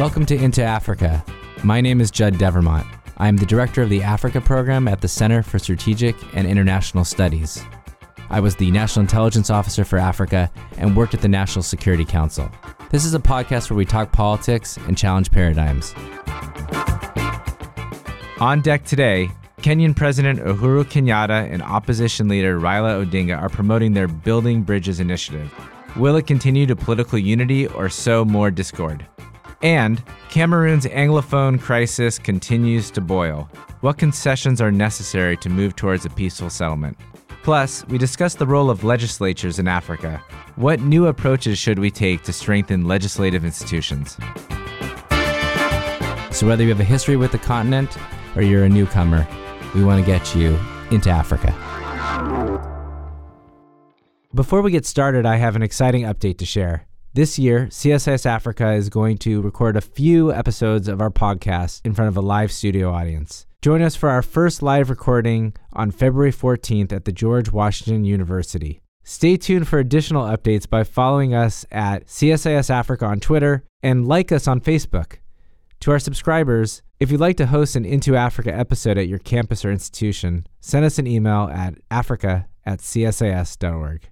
Welcome to Into Africa. My name is Judd Devermont. I am the director of the Africa program at the Center for Strategic and International Studies. I was the National Intelligence Officer for Africa and worked at the National Security Council. This is a podcast where we talk politics and challenge paradigms. On deck today, Kenyan President Uhuru Kenyatta and opposition leader Raila Odinga are promoting their Building Bridges initiative. Will it continue to political unity or sow more discord? And Cameroon's Anglophone crisis continues to boil. What concessions are necessary to move towards a peaceful settlement? Plus, we discuss the role of legislatures in Africa. What new approaches should we take to strengthen legislative institutions? So, whether you have a history with the continent or you're a newcomer, we want to get you into Africa. Before we get started, I have an exciting update to share. This year, CSIS Africa is going to record a few episodes of our podcast in front of a live studio audience. Join us for our first live recording on February 14th at the George Washington University. Stay tuned for additional updates by following us at CSIS Africa on Twitter and like us on Facebook. To our subscribers, if you'd like to host an Into Africa episode at your campus or institution, send us an email at africa at csis.org.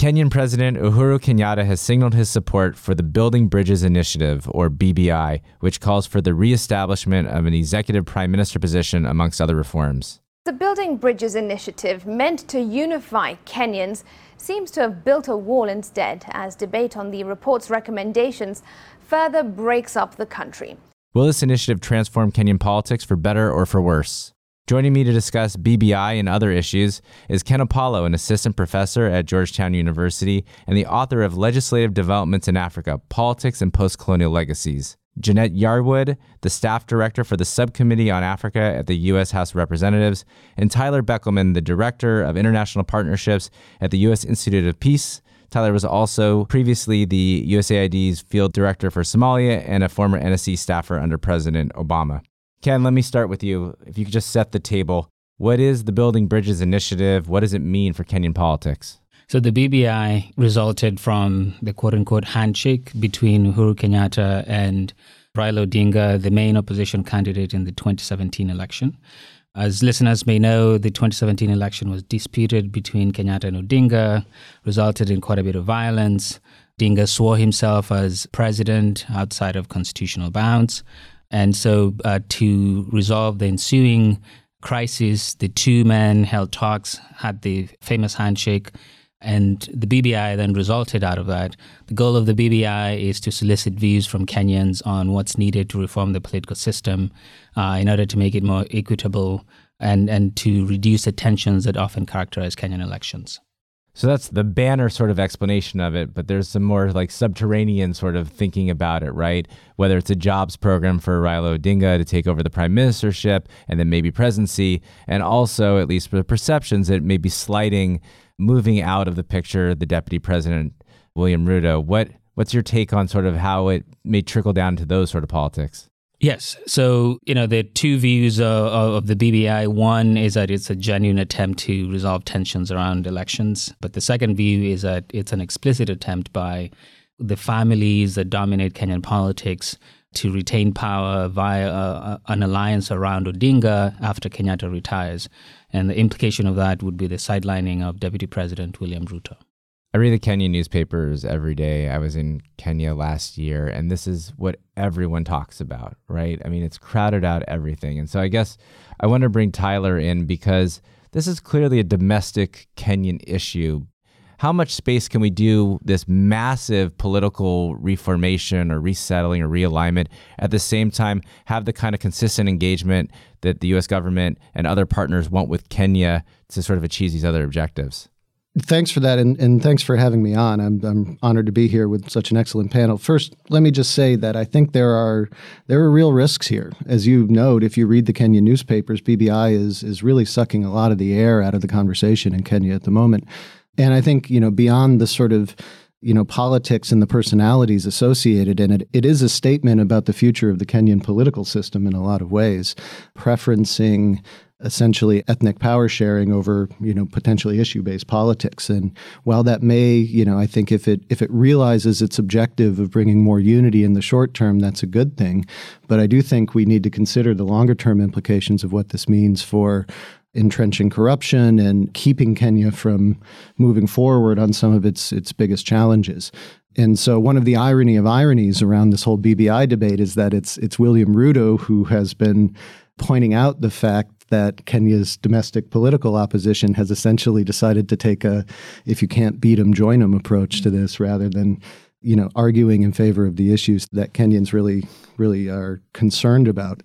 Kenyan President Uhuru Kenyatta has signaled his support for the Building Bridges Initiative, or BBI, which calls for the reestablishment of an executive prime minister position, amongst other reforms. The Building Bridges Initiative, meant to unify Kenyans, seems to have built a wall instead, as debate on the report's recommendations further breaks up the country. Will this initiative transform Kenyan politics for better or for worse? Joining me to discuss BBI and other issues is Ken Opalo, an assistant professor at Georgetown University and the author of Legislative Developments in Africa Politics and Postcolonial Legacies. Janette Yarwood, the staff director for the Subcommittee on Africa at the U.S. House of Representatives, and Tyler Beckelman, the director of international partnerships at the U.S. Institute of Peace. Tyler was also previously the USAID's field director for Somalia and a former NSC staffer under President Obama. Ken, let me start with you. If you could just set the table. What is the Building Bridges Initiative? What does it mean for Kenyan politics? So the BBI resulted from the quote unquote handshake between Uhuru Kenyatta and Raila Odinga, the main opposition candidate in the 2017 election. As listeners may know, the 2017 election was disputed between Kenyatta and Odinga, resulted in quite a bit of violence. Odinga swore himself as president outside of constitutional bounds. And so, uh, to resolve the ensuing crisis, the two men held talks, had the famous handshake, and the BBI then resulted out of that. The goal of the BBI is to solicit views from Kenyans on what's needed to reform the political system uh, in order to make it more equitable and, and to reduce the tensions that often characterize Kenyan elections. So that's the banner sort of explanation of it, but there's some more like subterranean sort of thinking about it, right? Whether it's a jobs program for Raila Odinga to take over the prime ministership and then maybe presidency, and also, at least for the perceptions, it may be sliding, moving out of the picture the deputy president, William Ruto. What what's your take on sort of how it may trickle down to those sort of politics? Yes. So, you know, the two views uh, of the BBI. One is that it's a genuine attempt to resolve tensions around elections. But the second view is that it's an explicit attempt by the families that dominate Kenyan politics to retain power via uh, an alliance around Odinga after Kenyatta retires. And the implication of that would be the sidelining of Deputy President William Ruto. I read the Kenyan newspapers every day. I was in Kenya last year, and this is what everyone talks about, right? I mean, it's crowded out everything. And so I guess I want to bring Tyler in because this is clearly a domestic Kenyan issue. How much space can we do this massive political reformation or resettling or realignment at the same time have the kind of consistent engagement that the US government and other partners want with Kenya to sort of achieve these other objectives? Thanks for that, and, and thanks for having me on. I'm, I'm honored to be here with such an excellent panel. First, let me just say that I think there are there are real risks here. As you note, if you read the Kenyan newspapers, BBI is is really sucking a lot of the air out of the conversation in Kenya at the moment. And I think you know beyond the sort of you know politics and the personalities associated in it it is a statement about the future of the Kenyan political system in a lot of ways preferencing essentially ethnic power sharing over you know potentially issue based politics and while that may you know I think if it if it realizes its objective of bringing more unity in the short term that's a good thing but I do think we need to consider the longer term implications of what this means for entrenching corruption and keeping Kenya from moving forward on some of its its biggest challenges. And so one of the irony of ironies around this whole BBI debate is that it's it's William Ruto who has been pointing out the fact that Kenya's domestic political opposition has essentially decided to take a if you can't beat them join them approach to this rather than you know arguing in favor of the issues that Kenyans really really are concerned about.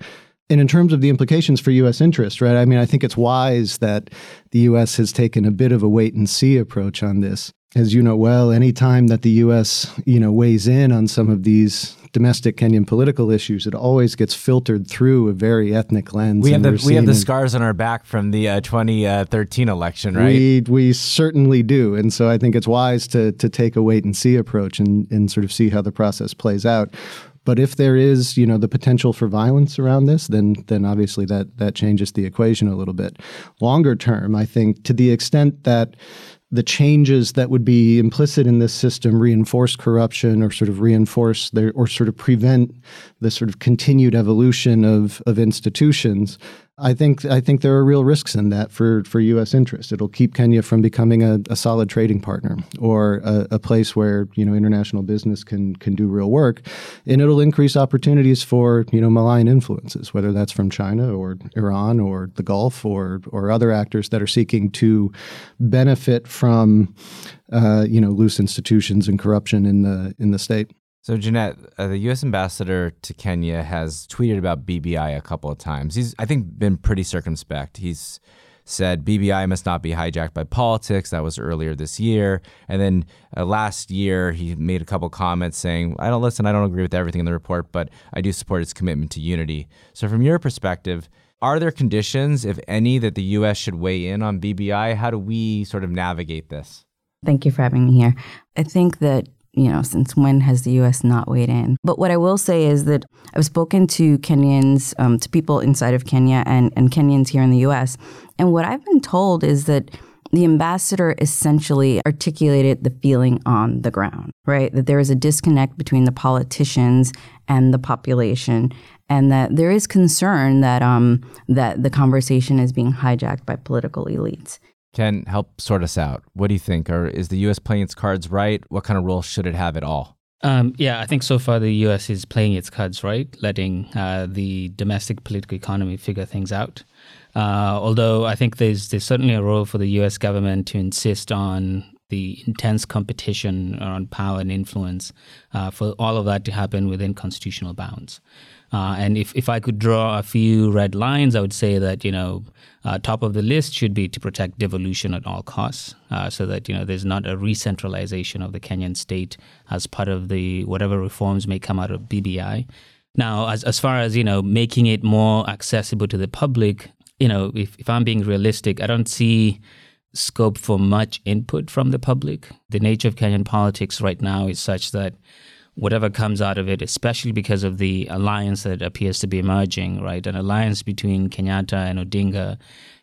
And in terms of the implications for U.S. interest, right? I mean, I think it's wise that the U.S. has taken a bit of a wait and see approach on this. As you know well, anytime that the U.S. you know weighs in on some of these domestic Kenyan political issues, it always gets filtered through a very ethnic lens. We have the we have the scars on our back from the uh, 2013 election, right? We we certainly do, and so I think it's wise to to take a wait and see approach and and sort of see how the process plays out. But if there is, you know, the potential for violence around this, then then obviously that that changes the equation a little bit. Longer term, I think to the extent that the changes that would be implicit in this system reinforce corruption or sort of reinforce their or sort of prevent the sort of continued evolution of of institutions I think I think there are real risks in that for, for U.S. interest. It'll keep Kenya from becoming a, a solid trading partner or a, a, place where you know international business can can do real work, and it'll increase opportunities for you know malign influences, whether that's from China or Iran or the Gulf or or other actors that are seeking to benefit from uh, you know loose institutions and corruption in the in the state. So, Janette, uh, the U.S. ambassador to Kenya has tweeted about BBI a couple of times. He's, I think, been pretty circumspect. He's said BBI must not be hijacked by politics. That was earlier this year. And then uh, last year, he made a couple comments saying, I don't listen, I don't agree with everything in the report, but I do support its commitment to unity. So, from your perspective, are there conditions, if any, that the U.S. should weigh in on BBI? How do we sort of navigate this? Thank you for having me here. I think that you know, since when has the U.S. not weighed in? But what I will say is that I've spoken to Kenyans, um, to people inside of Kenya and, and Kenyans here in the U.S., and what I've been told is that the ambassador essentially articulated the feeling on the ground, right? That there is a disconnect between the politicians and the population, and that there is concern that um, that the conversation is being hijacked by political elites. Ken, help sort us out. What do you think? Or is the U.S. playing its cards right? What kind of role should it have at all? Um, yeah, I think so far the U.S. is playing its cards right, letting uh, the domestic political economy figure things out. Uh, although I think there's there's certainly a role for the U.S. government to insist on the intense competition around power and influence uh, for all of that to happen within constitutional bounds. Uh, and if, if I could draw a few red lines, I would say that, you know, uh, top of the list should be to protect devolution at all costs uh, so that, you know, there's not a re-centralization of the Kenyan state as part of the whatever reforms may come out of BBI. Now, as, as far as, you know, making it more accessible to the public, you know, if, if I'm being realistic, I don't see scope for much input from the public. The nature of Kenyan politics right now is such that whatever comes out of it, especially because of the alliance that appears to be emerging, right? An alliance between Kenyatta and Odinga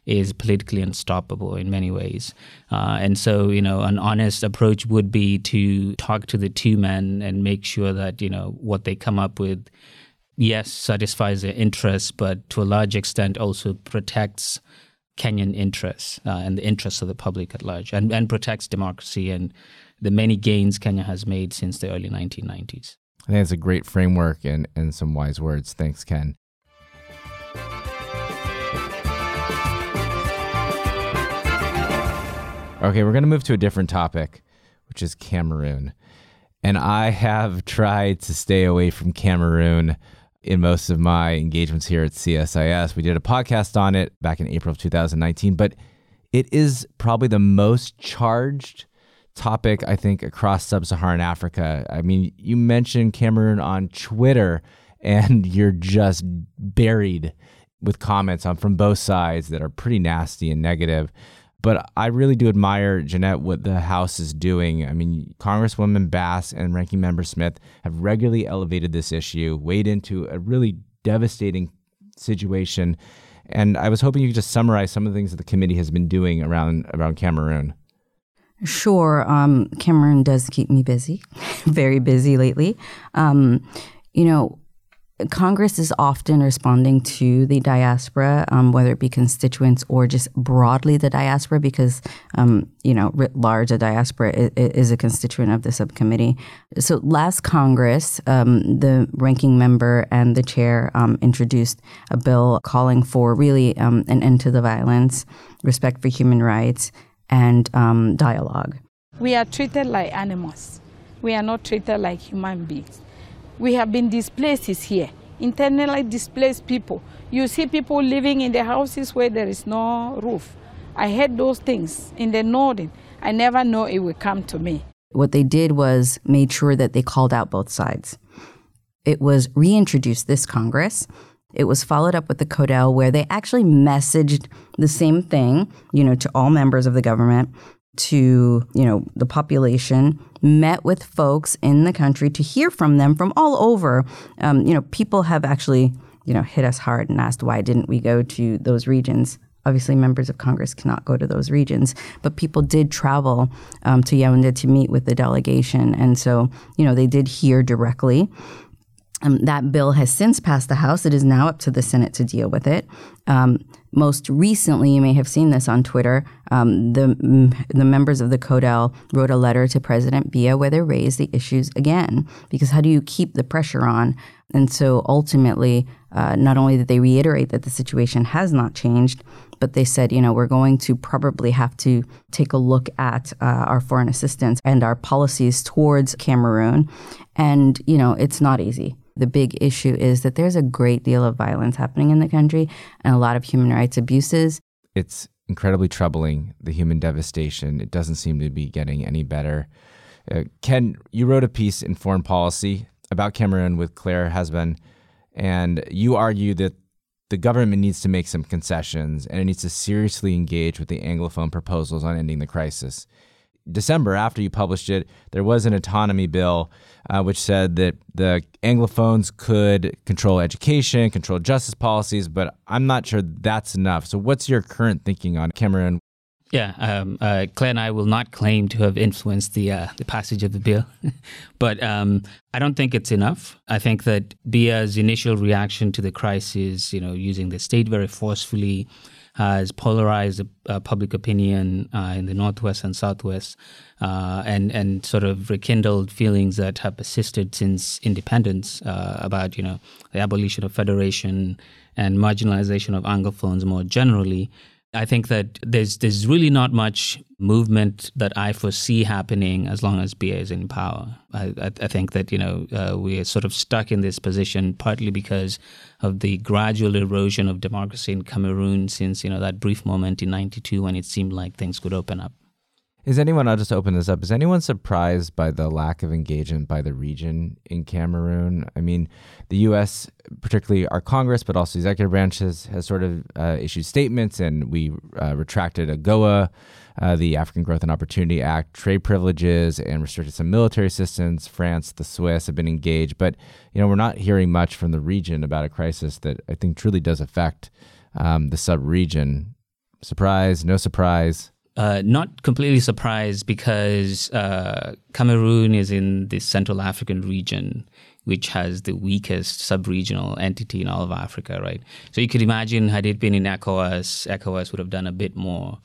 is politically unstoppable in many ways. Uh, and so, you know, an honest approach would be to talk to the two men and make sure that, you know, what they come up with, yes, satisfies their interests, but to a large extent also protects Kenyan interests uh, and the interests of the public at large and, and protects democracy and the many gains Kenya has made since the early 1990s. I think it's a great framework and, and some wise words. Thanks, Ken. Okay, we're going to move to a different topic, which is Cameroon. And I have tried to stay away from Cameroon in most of my engagements here at CSIS. We did a podcast on it back in April of 2019, but it is probably the most charged topic, I think, across sub Saharan Africa. I mean, you mentioned Cameroon on Twitter, and you're just buried with comments on from both sides that are pretty nasty and negative. But I really do admire, Janette, what the House is doing. I mean, Congresswoman Bass and Ranking Member Smith have regularly elevated this issue, weighed into a really devastating situation And I was hoping you could just summarize some of the things that the committee has been doing around around Cameroon. Sure. Um, Cameroon does keep me busy, very busy lately. Um, you know, Congress is often responding to the diaspora, um, whether it be constituents or just broadly the diaspora, because, um, you know, writ large, a diaspora is, is, a constituent of the subcommittee. So last Congress, um, the ranking member and the chair um, introduced a bill calling for really um, an end to the violence, respect for human rights, and um, dialogue. We are treated like animals. We are not treated like human beings. We have been displaced here, internally displaced people. You see people living in the houses where there is no roof. I heard those things in the northern. I never know it will come to me. What they did was made sure that they called out both sides. It was reintroduced this Congress. It was followed up with the Codel, where they actually messaged the same thing, you know, to all members of the government, to you know the population met with folks in the country to hear from them from all over. Um, you know people have actually you know hit us hard and asked why didn't we go to those regions? Obviously members of congress cannot go to those regions but people did travel um, to yaoundé to meet with the delegation. And so you know they did hear directly um, that bill has since passed the House. It is now up to the Senate to deal with it. Um, most recently, you may have seen this on Twitter. Um, the the members of the CODEL wrote a letter to President Biya where they raised the issues again. Because how do you keep the pressure on? And so ultimately, uh, not only did they reiterate that the situation has not changed, but they said, you know, we're going to probably have to take a look at uh, our foreign assistance and our policies towards Cameroon. And, you know, it's not easy. The big issue is that there's a great deal of violence happening in the country and a lot of human rights abuses. It's incredibly troubling, the human devastation. It doesn't seem to be getting any better. Uh, Ken, you wrote a piece in Foreign Policy about Cameroon with Claire Hazbun, and you argue that the government needs to make some concessions and it needs to seriously engage with the Anglophone proposals on ending the crisis. December, after you published it, there was an autonomy bill uh, which said that the Anglophones could control education, control justice policies, but I'm not sure that's enough. So, what's your current thinking on Cameroon? Yeah, um, uh, Claire and I will not claim to have influenced the uh, the passage of the bill, but um, I don't think it's enough. I think that Biya's initial reaction to the crisis, you know, using the state very forcefully, has polarized uh, public opinion uh, in the northwest and southwest, uh, and and sort of rekindled feelings that have persisted since independence uh, about you know the abolition of federation and marginalization of anglophones more generally. I think that there's there's really not much movement that I foresee happening as long as Biya is in power. I, I, I think that you know uh, we are sort of stuck in this position partly because of the gradual erosion of democracy in Cameroon since you know that brief moment in '92 when it seemed like things could open up. Is anyone, I'll just open this up, is anyone surprised by the lack of engagement by the region in Cameroon? I mean, the U.S., particularly our Congress, but also the executive branches, has sort of uh, issued statements, and we uh, retracted AGOA, uh, the African Growth and Opportunity Act, trade privileges, and restricted some military assistance. France, the Swiss have been engaged, but you know we're not hearing much from the region about a crisis that I think truly does affect um, the sub-region. Surprise? No surprise? Uh, not completely surprised because uh, Cameroon is in the Central African region, which has the weakest sub-regional entity in all of Africa, right? So you could imagine had it been in ECOWAS, ECOWAS would have done a bit more.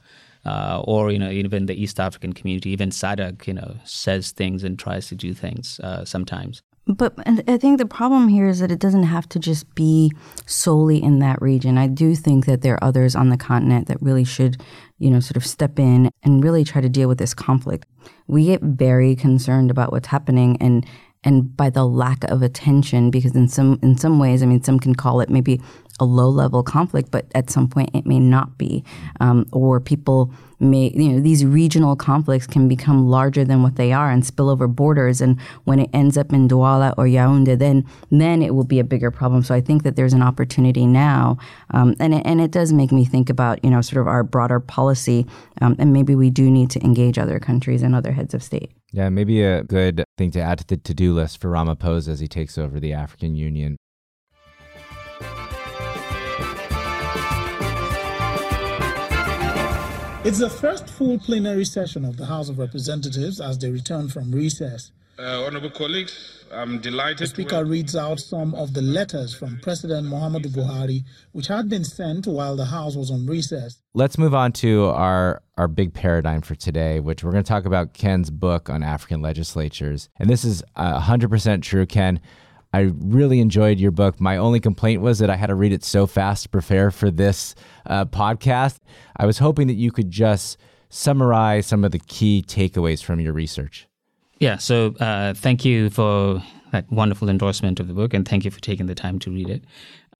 Uh, or you know even the East African community, even SADC, you know, says things and tries to do things uh, sometimes. But I think the problem here is that it doesn't have to just be solely in that region. I do think that there are others on the continent that really should, you know, sort of step in and really try to deal with this conflict. We get very concerned about what's happening and and by the lack of attention because in some in some ways, I mean, some can call it maybe a low level conflict, but at some point it may not be, um, or people may you know these regional conflicts can become larger than what they are and spill over borders, and when it ends up in Douala or Yaoundé, then then it will be a bigger problem. So I think that there's an opportunity now, um, and it, and it does make me think about you know sort of our broader policy, um, and maybe we do need to engage other countries and other heads of state. Yeah, maybe a good thing to add to the to do list for Ramaphosa as he takes over the African Union. It's the first full plenary session of the House of Representatives as they return from recess. Uh, honorable colleagues, I'm delighted. The Speaker reads out some of the letters from President Muhammadu Buhari, which had been sent while the House was on recess. Let's move on to our, our big paradigm for today, which we're going to talk about Ken's book on African legislatures. And this is uh, 100% true, Ken. I really enjoyed your book. My only complaint was that I had to read it so fast to prepare for this uh, podcast. I was hoping that you could just summarize some of the key takeaways from your research. Yeah, so uh, thank you for that wonderful endorsement of the book, and thank you for taking the time to read it.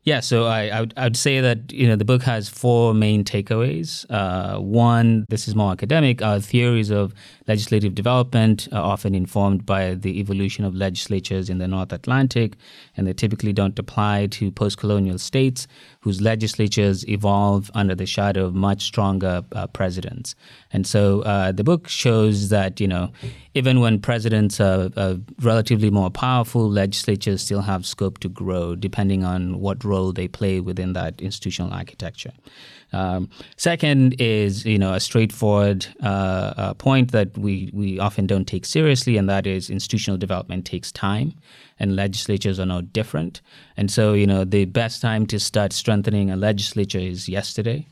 Yeah, so I, I, would, I would say that you know the book has four main takeaways. Uh, one, this is more academic. Our theories of legislative development are often informed by the evolution of legislatures in the North Atlantic, and they typically don't apply to post-colonial states whose legislatures evolve under the shadow of much stronger uh, presidents. And so uh, the book shows that you know even when presidents are, are relatively more powerful, legislatures still have scope to grow depending on what role role they play within that institutional architecture. Um, second is you know a straightforward uh, uh, point that we we often don't take seriously, and that is institutional development takes time, and legislatures are no different. And so you know the best time to start strengthening a legislature is yesterday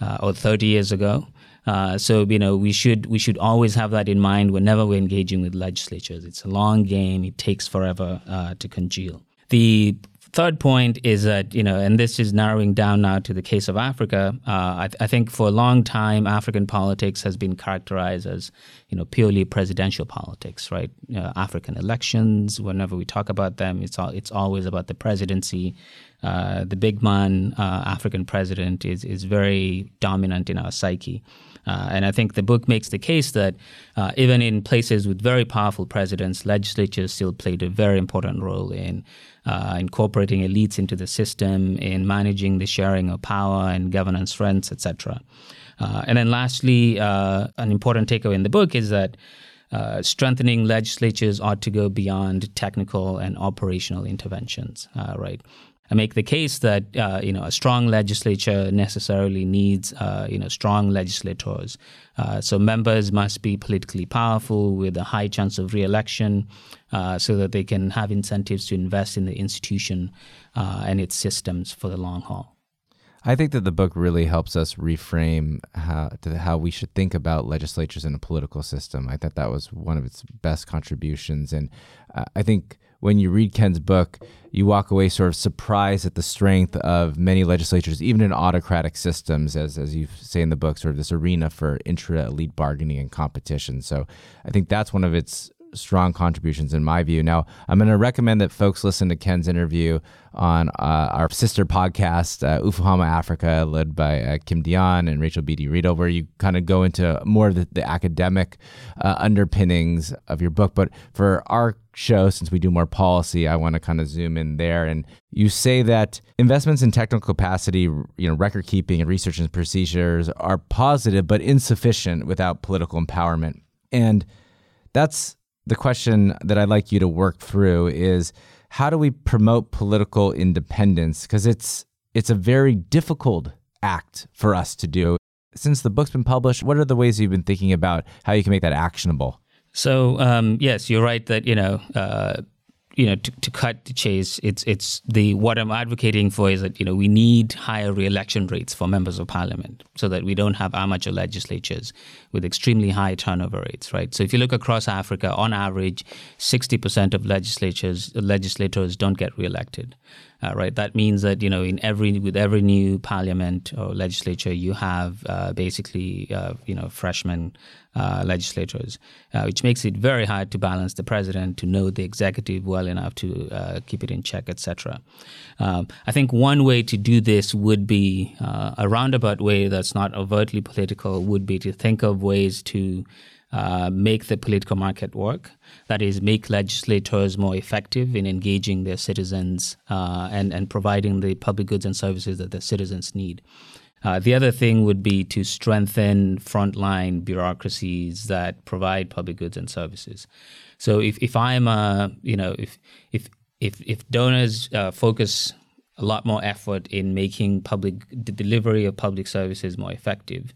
uh, or 30 years ago. Uh, so you know we should we should always have that in mind whenever we're engaging with legislatures. It's a long game; it takes forever uh, to congeal. The third point is that you know, and this is narrowing down now to the case of Africa. Uh, I, th- I, think for a long time, African politics has been characterized as you know purely presidential politics, right? Uh, African elections. Whenever we talk about them, it's all it's always about the presidency. Uh, the big man, uh, African president, is is very dominant in our psyche. Uh, and I think the book makes the case that uh, even in places with very powerful presidents, legislatures still played a very important role in uh, incorporating elites into the system, in managing the sharing of power and governance rents, etc. Uh, and then lastly, uh, an important takeaway in the book is that uh, strengthening legislatures ought to go beyond technical and operational interventions, uh, right? I make the case that uh, you know a strong legislature necessarily needs uh, you know strong legislators. Uh, so members must be politically powerful with a high chance of re-election, uh, so that they can have incentives to invest in the institution uh, and its systems for the long haul. I think that the book really helps us reframe how how we should think about legislatures in a political system. I thought that was one of its best contributions, and uh, I think when you read Ken's book, you walk away sort of surprised at the strength of many legislatures, even in autocratic systems, as as you say in the book, sort of this arena for intra elite bargaining and competition. So I think that's one of its strong contributions in my view. Now, I'm going to recommend that folks listen to Ken's interview on uh, our sister podcast, uh, Ufahamu Africa, led by uh, Kim Dionne and Rachel Beatty Riedl, where you kind of go into more of the, the academic uh, underpinnings of your book. But for our show, since we do more policy, I want to kind of zoom in there. And you say that investments in technical capacity, you know, record keeping and research and procedures are positive but insufficient without political empowerment. And that's the question that I'd like you to work through is how do we promote political independence? Because it's it's a very difficult act for us to do. Since the book's been published, what are the ways you've been thinking about how you can make that actionable? So um, yes, you're right that you know uh, you know, to, to cut the chase, it's it's the what I'm advocating for is that you know we need higher re-election rates for members of parliament so that we don't have amateur legislatures with extremely high turnover rates, right? So if you look across Africa, on average, 60% of legislatures legislators don't get re-elected uh, right? That means that you know in every with every new parliament or legislature, you have uh, basically uh, you know freshman uh, legislators, uh, which makes it very hard to balance the president to know the executive well enough to uh, keep it in check, etc. Um, I think one way to do this would be a roundabout way that's not overtly political. Would be to think of ways to uh, make the political market work. That is, make legislators more effective in engaging their citizens uh, and, and providing the public goods and services that the citizens need. Uh, the other thing would be to strengthen frontline bureaucracies that provide public goods and services. So if, if I'm a, you know, if, if, if, if donors uh, focus a lot more effort in making public the delivery of public services more effective,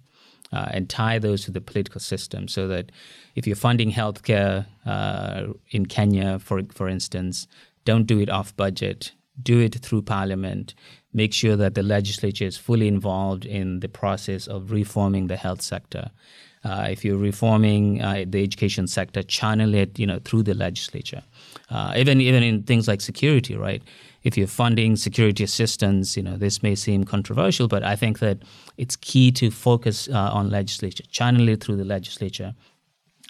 uh, and tie those to the political system so that if you're funding healthcare uh, in Kenya, for, for instance, don't do it off budget, do it through parliament, make sure that the legislature is fully involved in the process of reforming the health sector. Uh, if you're reforming uh, the education sector, channel it, you know, through the legislature. Uh, even even in things like security, right? If you're funding security assistance, you know, this may seem controversial, but I think that it's key to focus uh, on legislature, channel it through the legislature,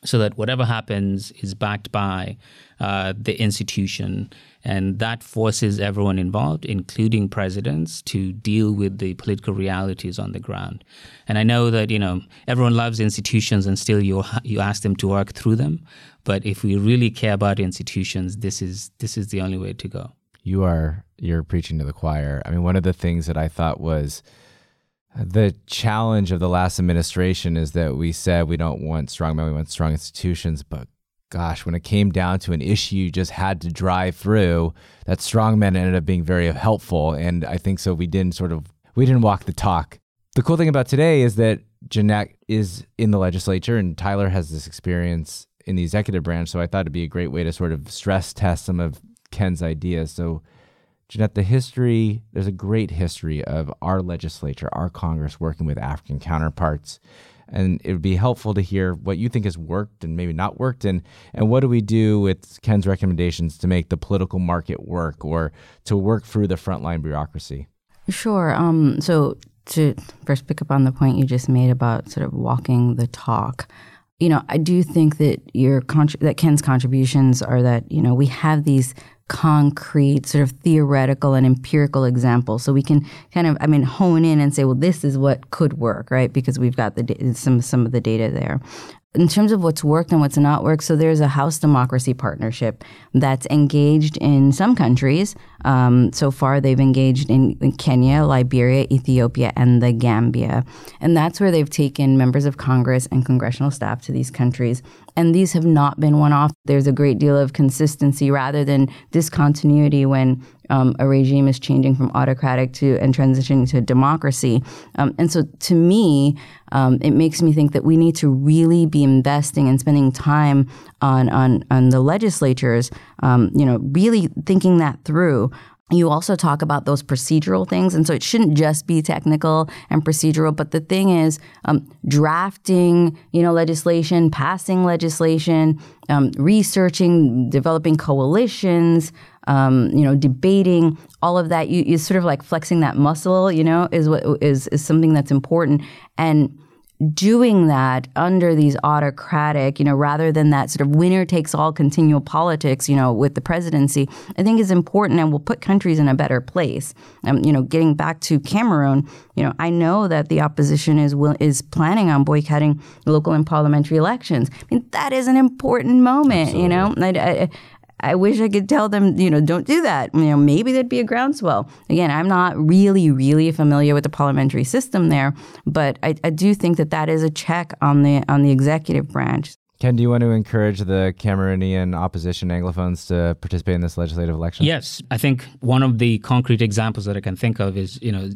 so that whatever happens is backed by uh, the institution and that forces everyone involved, including presidents, to deal with the political realities on the ground. And I know that, you know, everyone loves institutions and still you, you ask them to work through them. But if we really care about institutions, this is, this is the only way to go. You are, you're preaching to the choir. I mean, one of the things that I thought was, the challenge of the last administration is that we said we don't want strong men, we want strong institutions, but gosh, when it came down to an issue you just had to drive through, that strong men ended up being very helpful. And I think so we didn't sort of we didn't walk the talk. The cool thing about today is that Janette is in the legislature and Tyler has this experience in the executive branch. So I thought it'd be a great way to sort of stress test some of Ken's ideas. So Janette, the history, there's a great history of our legislature, our Congress working with African counterparts. And it would be helpful to hear what you think has worked and maybe not worked and and what do we do with Ken's recommendations to make the political market work or to work through the frontline bureaucracy? Sure um, so to first pick up on the point you just made about sort of walking the talk you know i do think that your that ken's contributions are that you know we have these concrete, sort of theoretical and empirical examples. So we can kind of, I mean, hone in and say, well, this is what could work, right? Because we've got the some some of the data there in terms of what's worked and what's not worked, so there's a House Democracy Partnership that's engaged in some countries. Um, so far, they've engaged in, in, Kenya, Liberia, Ethiopia, and the Gambia. And that's where they've taken members of Congress and congressional staff to these countries. And these have not been one off. There's a great deal of consistency rather than discontinuity when um, a regime is changing from autocratic to and transitioning to democracy. Um, and so, to me, um, it makes me think that we need to really be investing and spending time on on on the legislatures. Um, you know, really thinking that through you also talk about those procedural things. And so it shouldn't just be technical and procedural. But the thing is, um, drafting, you know, legislation, passing legislation, um, researching, developing coalitions, um, you know, debating, all of that, you, you sort of like flexing that muscle, you know, is what is is something that's important. And doing that under these autocratic, you know, rather than that sort of winner takes all continual politics, you know, with the presidency, I think is important and will put countries in a better place. Um, you know, getting back to Cameroon, you know, I know that the opposition is will, is planning on boycotting local and parliamentary elections. I mean, that is an important moment, Absolutely. you know. I, I, I wish I could tell them, you know, don't do that. You know, maybe there'd be a groundswell. Again, I'm not really, really familiar with the parliamentary system there, but I, I do think that that is a check on the on the executive branch. Ken, do you want to encourage the Cameroonian opposition Anglophones to participate in this legislative election? Yes, I think one of the concrete examples that I can think of is, you know,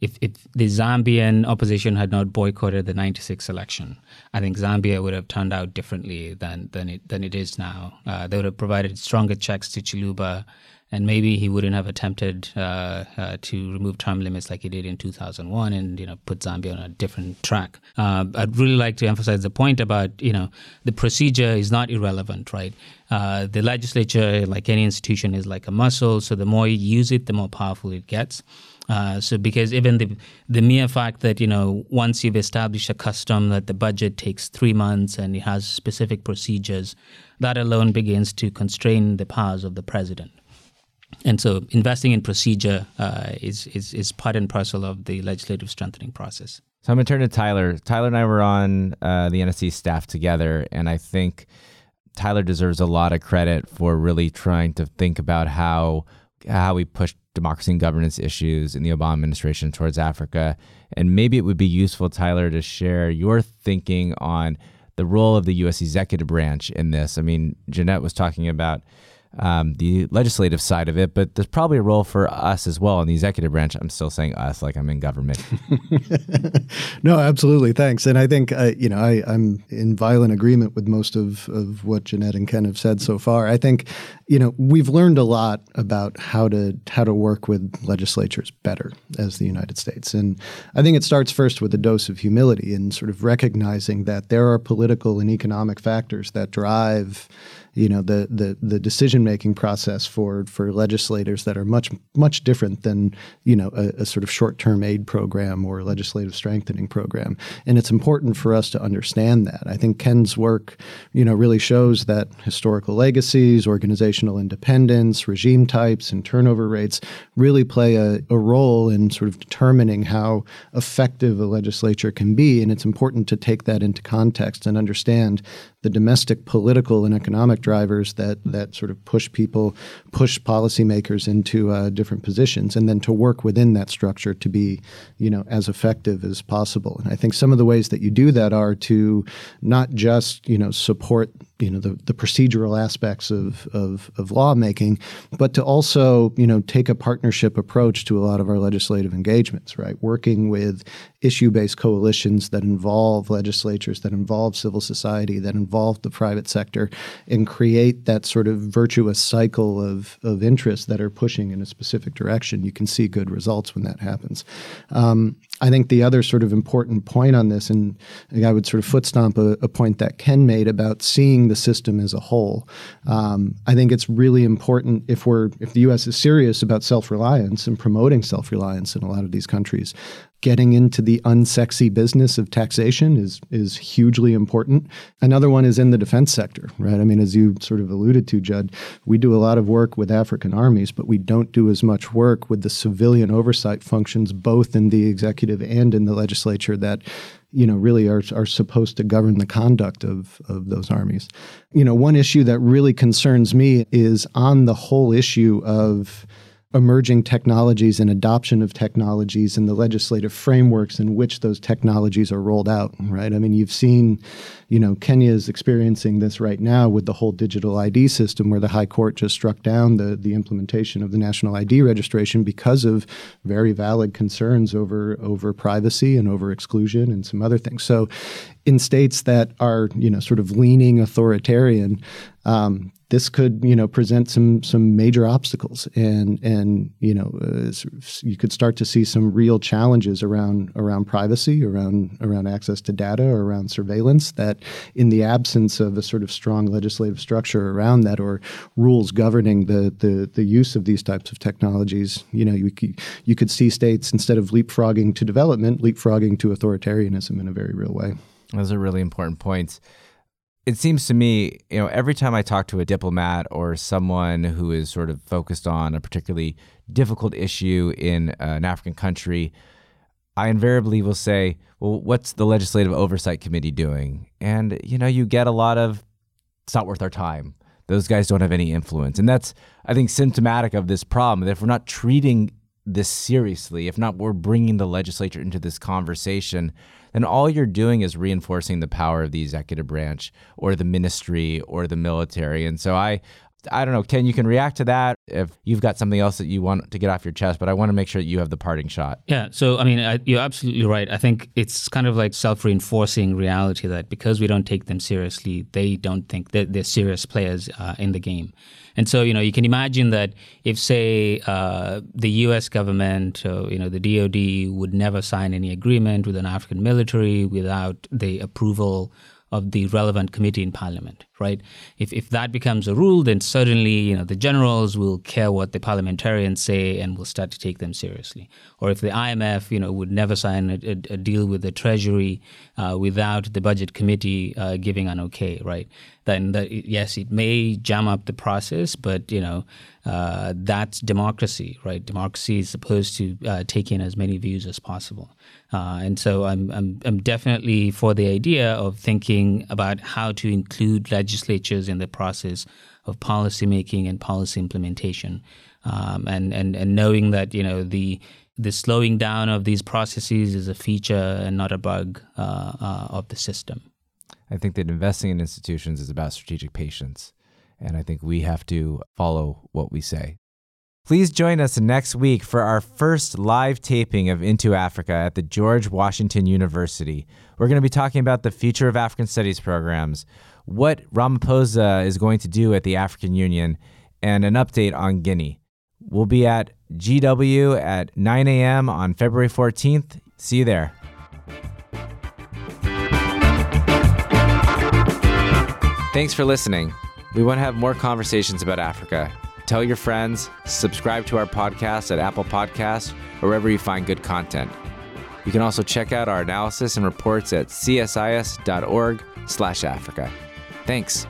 if, if the Zambian opposition had not boycotted the 96 election, I think Zambia would have turned out differently than, than, it, than it is now. Uh, they would have provided stronger checks to Chiluba, and maybe he wouldn't have attempted uh, uh, to remove term limits like he did in 2001 and you know put Zambia on a different track. Uh, I'd really like to emphasize the point about you know the procedure is not irrelevant, right? Uh, the legislature, like any institution, is like a muscle. So the more you use it, the more powerful it gets. Uh, so because even the the mere fact that you know once you've established a custom that the budget takes three months and it has specific procedures, that alone begins to constrain the powers of the president. And so investing in procedure uh, is, is is part and parcel of the legislative strengthening process. So I'm going to turn to Tyler. Tyler and I were on uh, the NSC staff together, and I think Tyler deserves a lot of credit for really trying to think about how how we push democracy and governance issues in the Obama administration towards Africa. And maybe it would be useful, Tyler, to share your thinking on the role of the U.S. executive branch in this. I mean, Janette was talking about um, the legislative side of it, but there's probably a role for us as well in the executive branch. I'm still saying us like I'm in government. no, absolutely. Thanks. And I think, uh, you know, I, am in violent agreement with most of, of what Janette and Ken have said so far. I think, you know, we've learned a lot about how to how to work with legislatures better as the United States. And I think it starts first with a dose of humility and sort of recognizing that there are political and economic factors that drive you know the the the decision making process for for legislators that are much much different than you know a, a sort of short term aid program or legislative strengthening program. And it's important for us to understand that. I think Ken's work you know really shows that historical legacies organizational independence regime types and turnover rates really play a, a role in sort of determining how effective a legislature can be. And it's important to take that into context and understand the domestic political and economic drivers that that sort of push people, push policymakers into uh, different positions, and then to work within that structure to be, you know, as effective as possible. And I think some of the ways that you do that are to not just you know support you know the, the procedural aspects of, of, of lawmaking, but to also you know take a partnership approach to a lot of our legislative engagements, right? Working with issue-based coalitions that involve legislatures, that involve civil society, that involve the private sector, and create that sort of virtuous cycle of, of interests that are pushing in a specific direction. You can see good results when that happens. Um, I think the other sort of important point on this, and I would sort of foot stomp a, a point that Ken made about seeing the system as a whole. Um, I think it's really important if we're if the U.S. is serious about self reliance and promoting self reliance in a lot of these countries, getting into the unsexy business of taxation is is hugely important. Another one is in the defense sector, right? I mean, as you sort of alluded to, Judd, we do a lot of work with African armies, but we don't do as much work with the civilian oversight functions, both in the executive and in the legislature, that you know really are, are supposed to govern the conduct of, of those armies. You know, one issue that really concerns me is on the whole issue of emerging technologies and adoption of technologies and the legislative frameworks in which those technologies are rolled out right? I mean you've seen you know kenya is experiencing this right now with the whole digital id system where the high court just struck down the, the implementation of the national id registration because of very valid concerns over over privacy and over exclusion and some other things. So in states that are you know sort of leaning authoritarian um, this could you know present some some major obstacles and and you know uh, you could start to see some real challenges around around privacy around around access to data around surveillance that in the absence of a sort of strong legislative structure around that or rules governing the the, the use of these types of technologies you know you you could see states instead of leapfrogging to development leapfrogging to authoritarianism in a very real way. Those are really important points. It seems to me, you know, every time I talk to a diplomat or someone who is sort of focused on a particularly difficult issue in an African country, I invariably will say, well, what's the Legislative Oversight Committee doing? And, you know, you get a lot of, it's not worth our time. Those guys don't have any influence. And that's, I think, symptomatic of this problem. That if we're not treating this seriously, if not, we're bringing the legislature into this conversation, then all you're doing is reinforcing the power of the executive branch or the ministry or the military. And so I, I don't know, Ken, you can react to that if you've got something else that you want to get off your chest, but I want to make sure that you have the parting shot. Yeah. So, I mean, I, you're absolutely right. I think it's kind of like self reinforcing reality that because we don't take them seriously, they don't think that they're serious players uh, in the game. And so, you know, you can imagine that if, say, uh, the U.S. government, or, you know, the DoD would never sign any agreement with an African military without the approval of the relevant committee in parliament, right? If, if that becomes a rule, then certainly, you know, the generals will care what the parliamentarians say and will start to take them seriously. Or if the IMF, you know, would never sign a, a, a deal with the Treasury uh, without the budget committee uh, giving an okay, right? Then yes, it may jam up the process, but you know, uh, that's democracy, right? Democracy is supposed to uh, take in as many views as possible. Uh, and so I'm, I'm, I'm definitely for the idea of thinking about how to include legislatures in the process of policy making and policy implementation, um, and, and and knowing that you know the the slowing down of these processes is a feature and not a bug uh, uh, of the system. I think that investing in institutions is about strategic patience. And I think we have to follow what we say. Please join us next week for our first live taping of Into Africa at the George Washington University. We're going to be talking about the future of African studies programs, what Ramaphosa is going to do at the African Union, and an update on Guinea. We'll be at GW at 9 a.m. on February 14th. See you there. Thanks for listening. We want to have more conversations about Africa. Tell your friends, subscribe to our podcast at Apple Podcasts or wherever you find good content. You can also check out our analysis and reports at csis.org/africa. Thanks.